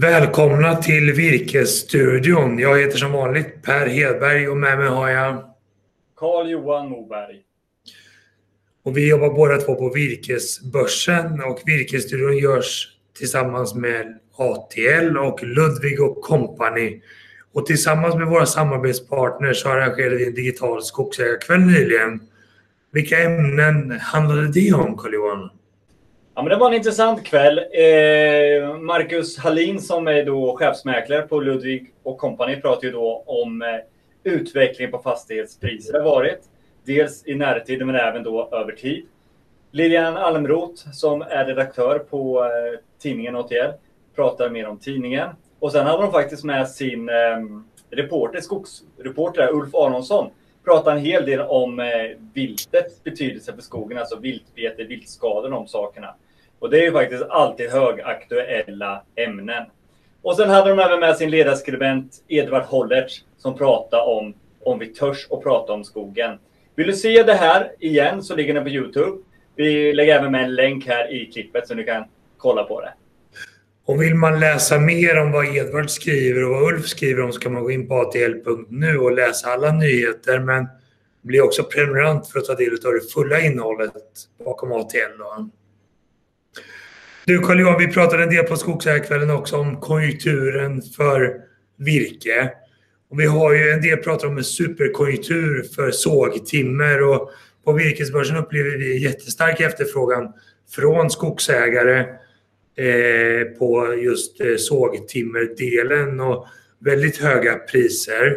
Välkomna till Virkesstudion. Jag heter som vanligt Per Hedberg och med mig har jag Carl-Johan Moberg. Och vi jobbar båda två på Virkesbörsen och Virkesstudion görs tillsammans med ATL och Ludvig och Company. Och tillsammans med våra samarbetspartners så arrangerade vi en digital skogsägarkväll nyligen. Vilka ämnen handlade det om, Carl-Johan? Ja, men det var en intressant kväll. Eh, Marcus Hallin som är då chefsmäklare på Ludvig och Company pratar ju då om eh, utvecklingen på fastighetspriser har varit. Dels i närtid men även då över tid. Lilian Almroth som är redaktör på eh, tidningen ATL pratar mer om tidningen. Och sen hade de faktiskt med sin eh, reporter, skogsreporter Ulf Aronsson pratar en hel del om eh, viltets betydelse för skogen, alltså viltbete, viltskador, de sakerna. Och det är ju faktiskt alltid högaktuella ämnen. Och sen hade de även med sin ledarskribent Edvard Hollertz som pratade om om vi törs och prata om skogen. Vill du se det här igen så ligger den på Youtube. Vi lägger även med en länk här i klippet så du kan kolla på det. Och vill man läsa mer om vad Edvard skriver och vad Ulf skriver om så kan man gå in på atl.nu och läsa alla nyheter men bli också prenumerant för att ta del av det fulla innehållet bakom ATL. Då. Du Carl-Johan, vi pratade en del på Skogsägarkvällen också om konjunkturen för virke. Och vi har ju en del pratat om en superkonjunktur för sågtimmer och på virkesbörsen upplever vi jättestark efterfrågan från skogsägare eh, på just eh, sågtimmerdelen och väldigt höga priser.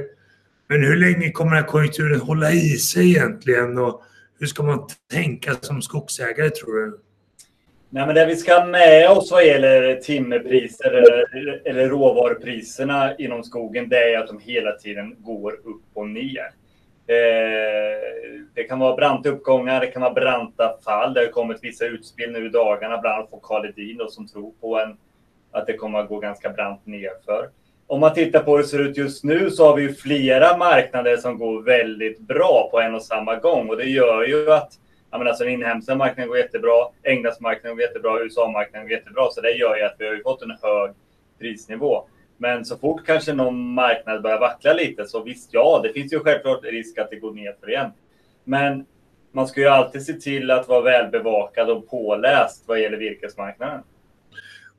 Men hur länge kommer den här konjunkturen hålla i sig egentligen och hur ska man tänka som skogsägare tror du? Nej, men det vi ska ha med oss vad gäller timmerpriser eller, eller råvarupriserna inom skogen, det är att de hela tiden går upp och ner. Eh, det kan vara branta uppgångar, det kan vara branta fall. Det har kommit vissa utspel nu i dagarna, bland annat från Karl Edin då, som tror på en, att det kommer att gå ganska brant nerför. Om man tittar på hur det ser ut just nu så har vi ju flera marknader som går väldigt bra på en och samma gång och det gör ju att ja, men alltså den inhemska marknaden går jättebra, Englandsmarknaden går jättebra, USA-marknaden går jättebra. Så det gör ju att vi har fått en hög prisnivå. Men så fort kanske någon marknad börjar vackla lite så visst, ja, det finns ju självklart risk att det går ner för igen. Men man ska ju alltid se till att vara välbevakad och påläst vad gäller virkesmarknaden.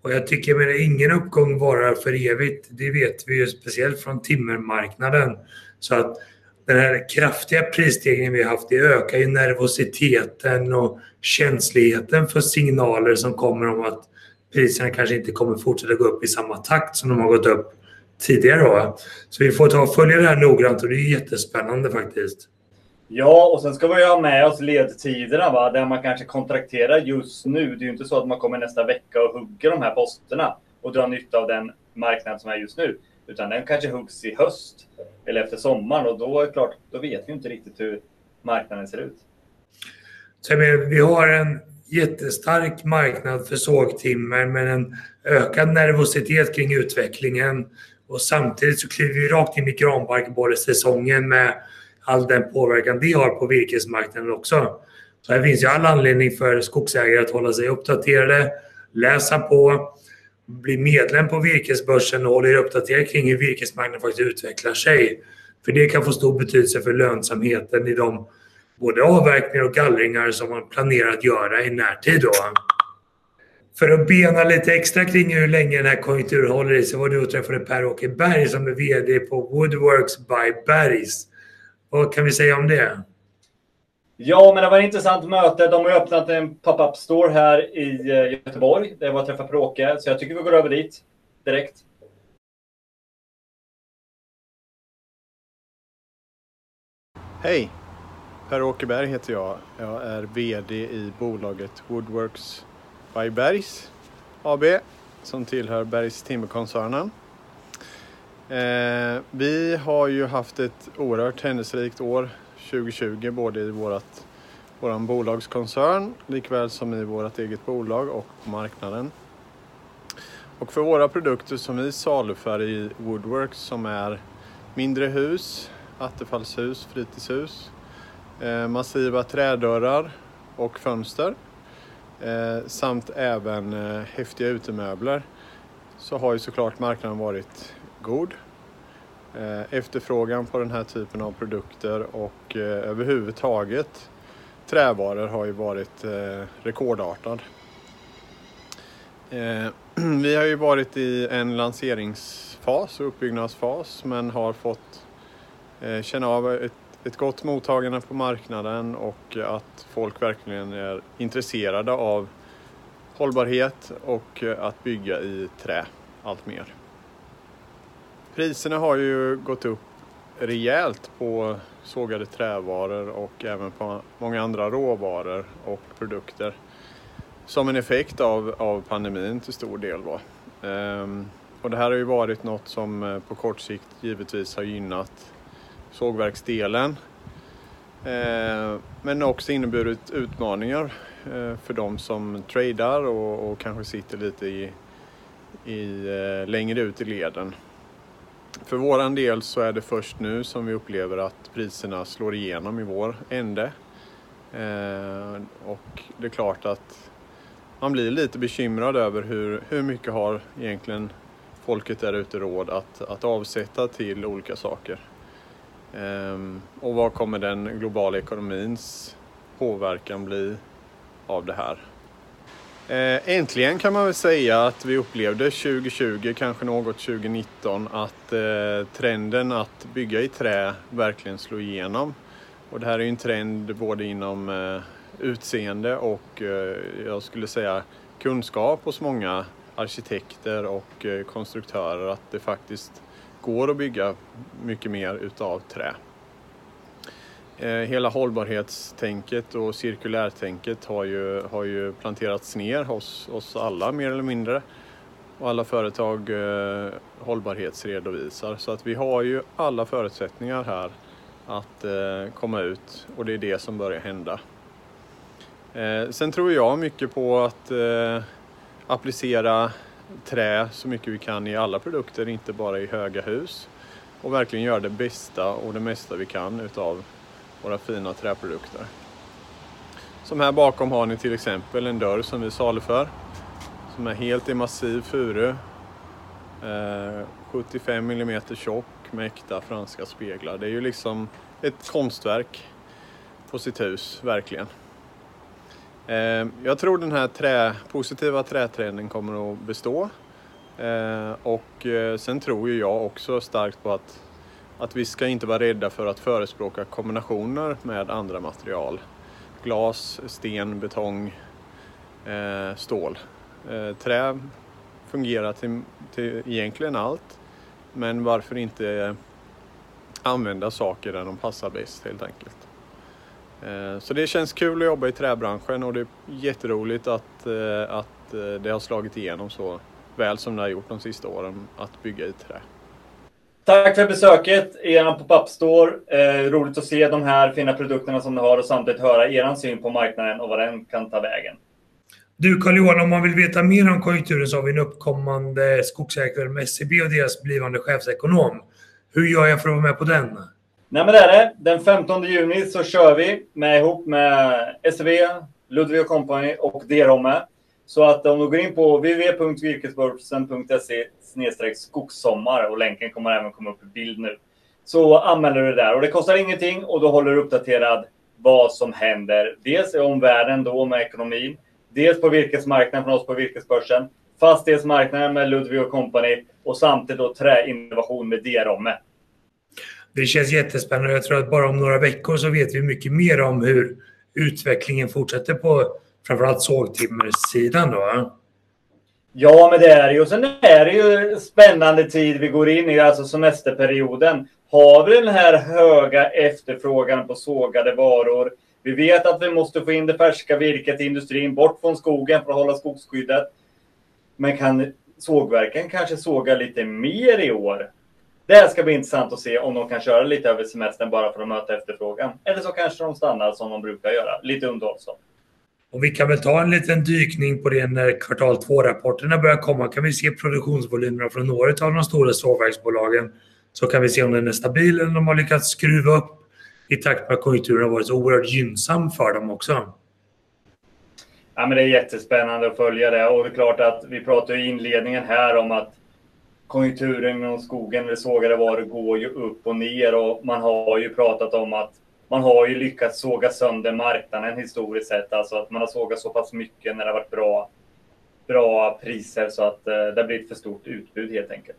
Och jag tycker att ingen uppgång varar för evigt. Det vet vi ju speciellt från timmermarknaden. Så att den här kraftiga prisstegringen vi har haft, det ökar ju nervositeten och känsligheten för signaler som kommer om att priserna kanske inte kommer fortsätta gå upp i samma takt som de har gått upp tidigare. Då. Så vi får ta och följa det här noggrant och det är jättespännande faktiskt. Ja, och sen ska vi ha med oss ledtiderna va? där man kanske kontrakterar just nu. Det är ju inte så att man kommer nästa vecka och hugger de här posterna och drar nytta av den marknad som är just nu. Utan den kanske huggs i höst eller efter sommaren och då är det klart, då vet vi inte riktigt hur marknaden ser ut. Vi har en jättestark marknad för sågtimmer med en ökad nervositet kring utvecklingen och samtidigt så kliver vi rakt in i granbarkborresäsongen med all den påverkan det har på virkesmarknaden också. Så här finns ju all anledning för skogsägare att hålla sig uppdaterade, läsa på, bli medlem på virkesbörsen och hålla er uppdaterade kring hur virkesmarknaden faktiskt utvecklar sig. För det kan få stor betydelse för lönsamheten i de både avverkningar och gallringar som man planerar att göra i närtid. Då. För att bena lite extra kring hur länge den här konjunkturen håller i sig var du och träffade Per-Åke Berg som är VD på Woodworks by Bergs. Vad kan vi säga om det? Ja, men det var ett intressant möte. De har öppnat en pop-up store här i eh, Göteborg där jag var och träffade Pråke, Så jag tycker vi går över dit direkt. Hej! Per-Åke Berg heter jag. Jag är VD i bolaget Woodworks by Bergs AB som tillhör Bergs Timmerkoncernen. Eh, vi har ju haft ett oerhört händelserikt år 2020 både i vårat, våran bolagskoncern likväl som i vårt eget bolag och på marknaden. Och för våra produkter som vi saluför i Woodworks som är mindre hus, attefallshus, fritidshus, eh, massiva trädörrar och fönster eh, samt även eh, häftiga utemöbler så har ju såklart marknaden varit god. Eh, efterfrågan på den här typen av produkter och eh, överhuvudtaget trävaror har ju varit eh, rekordartad. Vi har ju varit i en lanseringsfas och uppbyggnadsfas men har fått känna av ett, ett gott mottagande på marknaden och att folk verkligen är intresserade av hållbarhet och att bygga i trä allt mer. Priserna har ju gått upp rejält på sågade trävaror och även på många andra råvaror och produkter. Som en effekt av, av pandemin till stor del. Var. Ehm, och det här har ju varit något som eh, på kort sikt givetvis har gynnat sågverksdelen. Ehm, men också inneburit utmaningar eh, för de som tradar och, och kanske sitter lite i, i, eh, längre ut i leden. För våran del så är det först nu som vi upplever att priserna slår igenom i vår ände. Eh, och det är klart att man blir lite bekymrad över hur, hur mycket har egentligen folket där ute råd att, att avsätta till olika saker. Ehm, och vad kommer den globala ekonomins påverkan bli av det här? Eh, äntligen kan man väl säga att vi upplevde 2020, kanske något 2019, att eh, trenden att bygga i trä verkligen slog igenom. Och det här är ju en trend både inom eh, utseende och jag skulle säga kunskap hos många arkitekter och konstruktörer att det faktiskt går att bygga mycket mer utav trä. Eh, hela hållbarhetstänket och cirkulärtänket har ju, har ju planterats ner hos oss alla mer eller mindre. Och alla företag eh, hållbarhetsredovisar. Så att vi har ju alla förutsättningar här att eh, komma ut och det är det som börjar hända. Eh, sen tror jag mycket på att eh, applicera trä så mycket vi kan i alla produkter, inte bara i höga hus. Och verkligen göra det bästa och det mesta vi kan utav våra fina träprodukter. Som här bakom har ni till exempel en dörr som vi saluför. Som är helt i massiv furu. Eh, 75 mm tjock med äkta franska speglar. Det är ju liksom ett konstverk på sitt hus, verkligen. Eh, jag tror den här trä, positiva trätrenden kommer att bestå. Eh, och sen tror ju jag också starkt på att att vi ska inte vara rädda för att förespråka kombinationer med andra material. Glas, sten, betong, eh, stål. Eh, trä fungerar till, till egentligen allt. Men varför inte använda saker där de passar bäst helt enkelt. Eh, så det känns kul att jobba i träbranschen och det är jätteroligt att, eh, att eh, det har slagit igenom så väl som det har gjort de sista åren att bygga i trä. Tack för besöket i er pop-up store. Eh, roligt att se de här fina produkterna som ni har och samtidigt höra er syn på marknaden och vad den kan ta vägen. Du Carl-Johan, om man vill veta mer om konjunkturen så har vi en uppkommande skogsägare med SCB och deras blivande chefsekonom. Hur gör jag för att vara med på den? Nej, men det är det. Den 15 juni så kör vi med ihop med SCB, Ludvig Company och Derome. Så att om du går in på www.virkesbörsen.se skogssommar och länken kommer även komma upp i bild nu. Så anmäler du det där och det kostar ingenting och då håller du uppdaterad vad som händer. Dels i omvärlden då med ekonomin, dels på virkesmarknaden från oss på Virkesbörsen, fastighetsmarknaden med Ludvig och Company och samtidigt då träinnovation med Derome. Det känns jättespännande. Jag tror att bara om några veckor så vet vi mycket mer om hur utvecklingen fortsätter på framförallt sågtimmersidan då. Ja, men det är det ju. Sen är det ju spännande tid vi går in i, alltså semesterperioden. Har vi den här höga efterfrågan på sågade varor? Vi vet att vi måste få in det färska virket i industrin, bort från skogen för att hålla skogsskyddet. Men kan sågverken kanske såga lite mer i år? Det ska bli intressant att se om de kan köra lite över semestern bara för att möta efterfrågan. Eller så kanske de stannar som de brukar göra, lite underhållsamt. Och vi kan väl ta en liten dykning på det när kvartal 2-rapporterna börjar komma. Kan vi se produktionsvolymerna från några av de stora sågverksbolagen så kan vi se om den är stabil eller om de har lyckats skruva upp i takt med att konjunkturen har varit så oerhört gynnsam för dem också. Ja, men det är jättespännande att följa det och det är klart att vi pratade i inledningen här om att konjunkturen inom skogen eller sågade varor går ju upp och ner och man har ju pratat om att man har ju lyckats såga sönder marknaden historiskt sett. Alltså att man har sågat så pass mycket när det har varit bra, bra priser så att eh, det har blivit för stort utbud helt enkelt.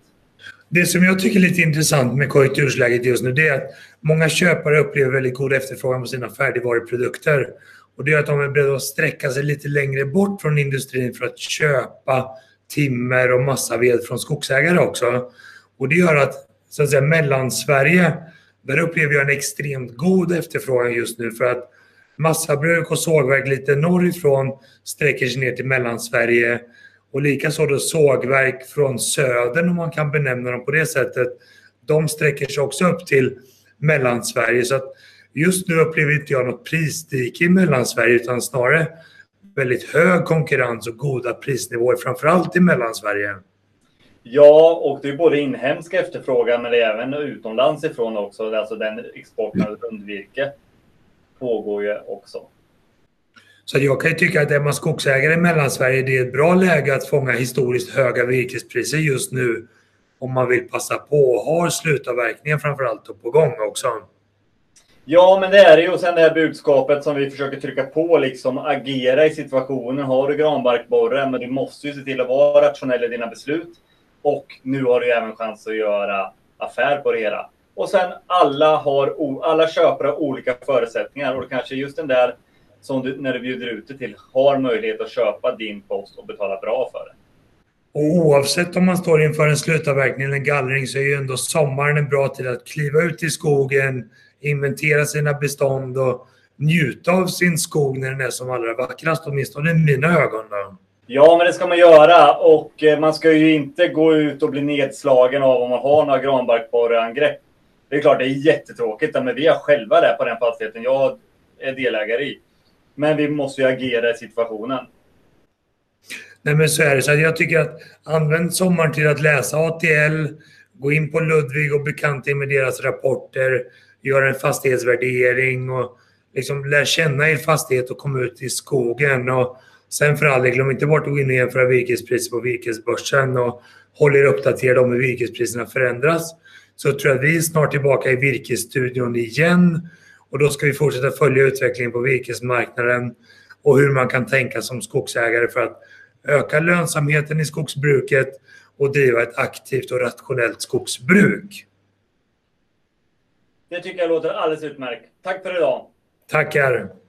Det som jag tycker är lite intressant med konjunktursläget just nu det är att många köpare upplever väldigt god efterfrågan på sina färdigvaruprodukter. Och det gör att de är beredda att sträcka sig lite längre bort från industrin för att köpa timmer och massaved från skogsägare också. Och det gör att, så att säga, Mellansverige, där upplever jag en extremt god efterfrågan just nu för att massabruk och sågverk lite norrifrån sträcker sig ner till Mellansverige och likaså då sågverk från södern om man kan benämna dem på det sättet. De sträcker sig också upp till Mellansverige så att just nu upplever inte jag något prisdike i Mellansverige utan snarare väldigt hög konkurrens och goda prisnivåer, framförallt i Mellansverige. Ja, och det är både inhemsk efterfrågan men det är även utomlands ifrån också. Alltså den exporten av rundvirke pågår ju också. Så jag kan ju tycka att är man skogsägare i Mellansverige, det är ett bra läge att fånga historiskt höga virkespriser just nu om man vill passa på och har slutavverkningen framförallt på gång också. Ja, men det är det ju. Och sen det här budskapet som vi försöker trycka på, liksom agera i situationen. Har du granbarkborre, men du måste ju se till att vara rationell i dina beslut. Och nu har du även chans att göra affär på det hela. Och sen alla, har, alla köpare har olika förutsättningar och kanske just den där som du, när du bjuder ut det till har möjlighet att köpa din post och betala bra för det. Och oavsett om man står inför en slutavverkning eller en gallring så är ju ändå sommaren en bra tid att kliva ut i skogen, inventera sina bestånd och njuta av sin skog när den är som allra vackrast, åtminstone i mina ögon. Då. Ja, men det ska man göra och eh, man ska ju inte gå ut och bli nedslagen av om man har några granbarkborreangrepp. Det är klart, det är jättetråkigt, men vi är själva där på den fastigheten jag är delägare i. Men vi måste ju agera i situationen. Nej, men så är det. Så jag tycker att använd sommaren till att läsa ATL, gå in på Ludvig och bekanta er med deras rapporter, göra en fastighetsvärdering och liksom lär känna er fastighet och komma ut i skogen. Och sen för all del, glöm inte bort att gå in och jämföra virkespriser på virkesbörsen och håll er uppdaterade om hur virkespriserna förändras. Så tror jag att vi är snart tillbaka i virkesstudion igen och då ska vi fortsätta följa utvecklingen på virkesmarknaden och hur man kan tänka som skogsägare för att öka lönsamheten i skogsbruket och driva ett aktivt och rationellt skogsbruk. Det tycker jag låter alldeles utmärkt. Tack för idag. Tackar.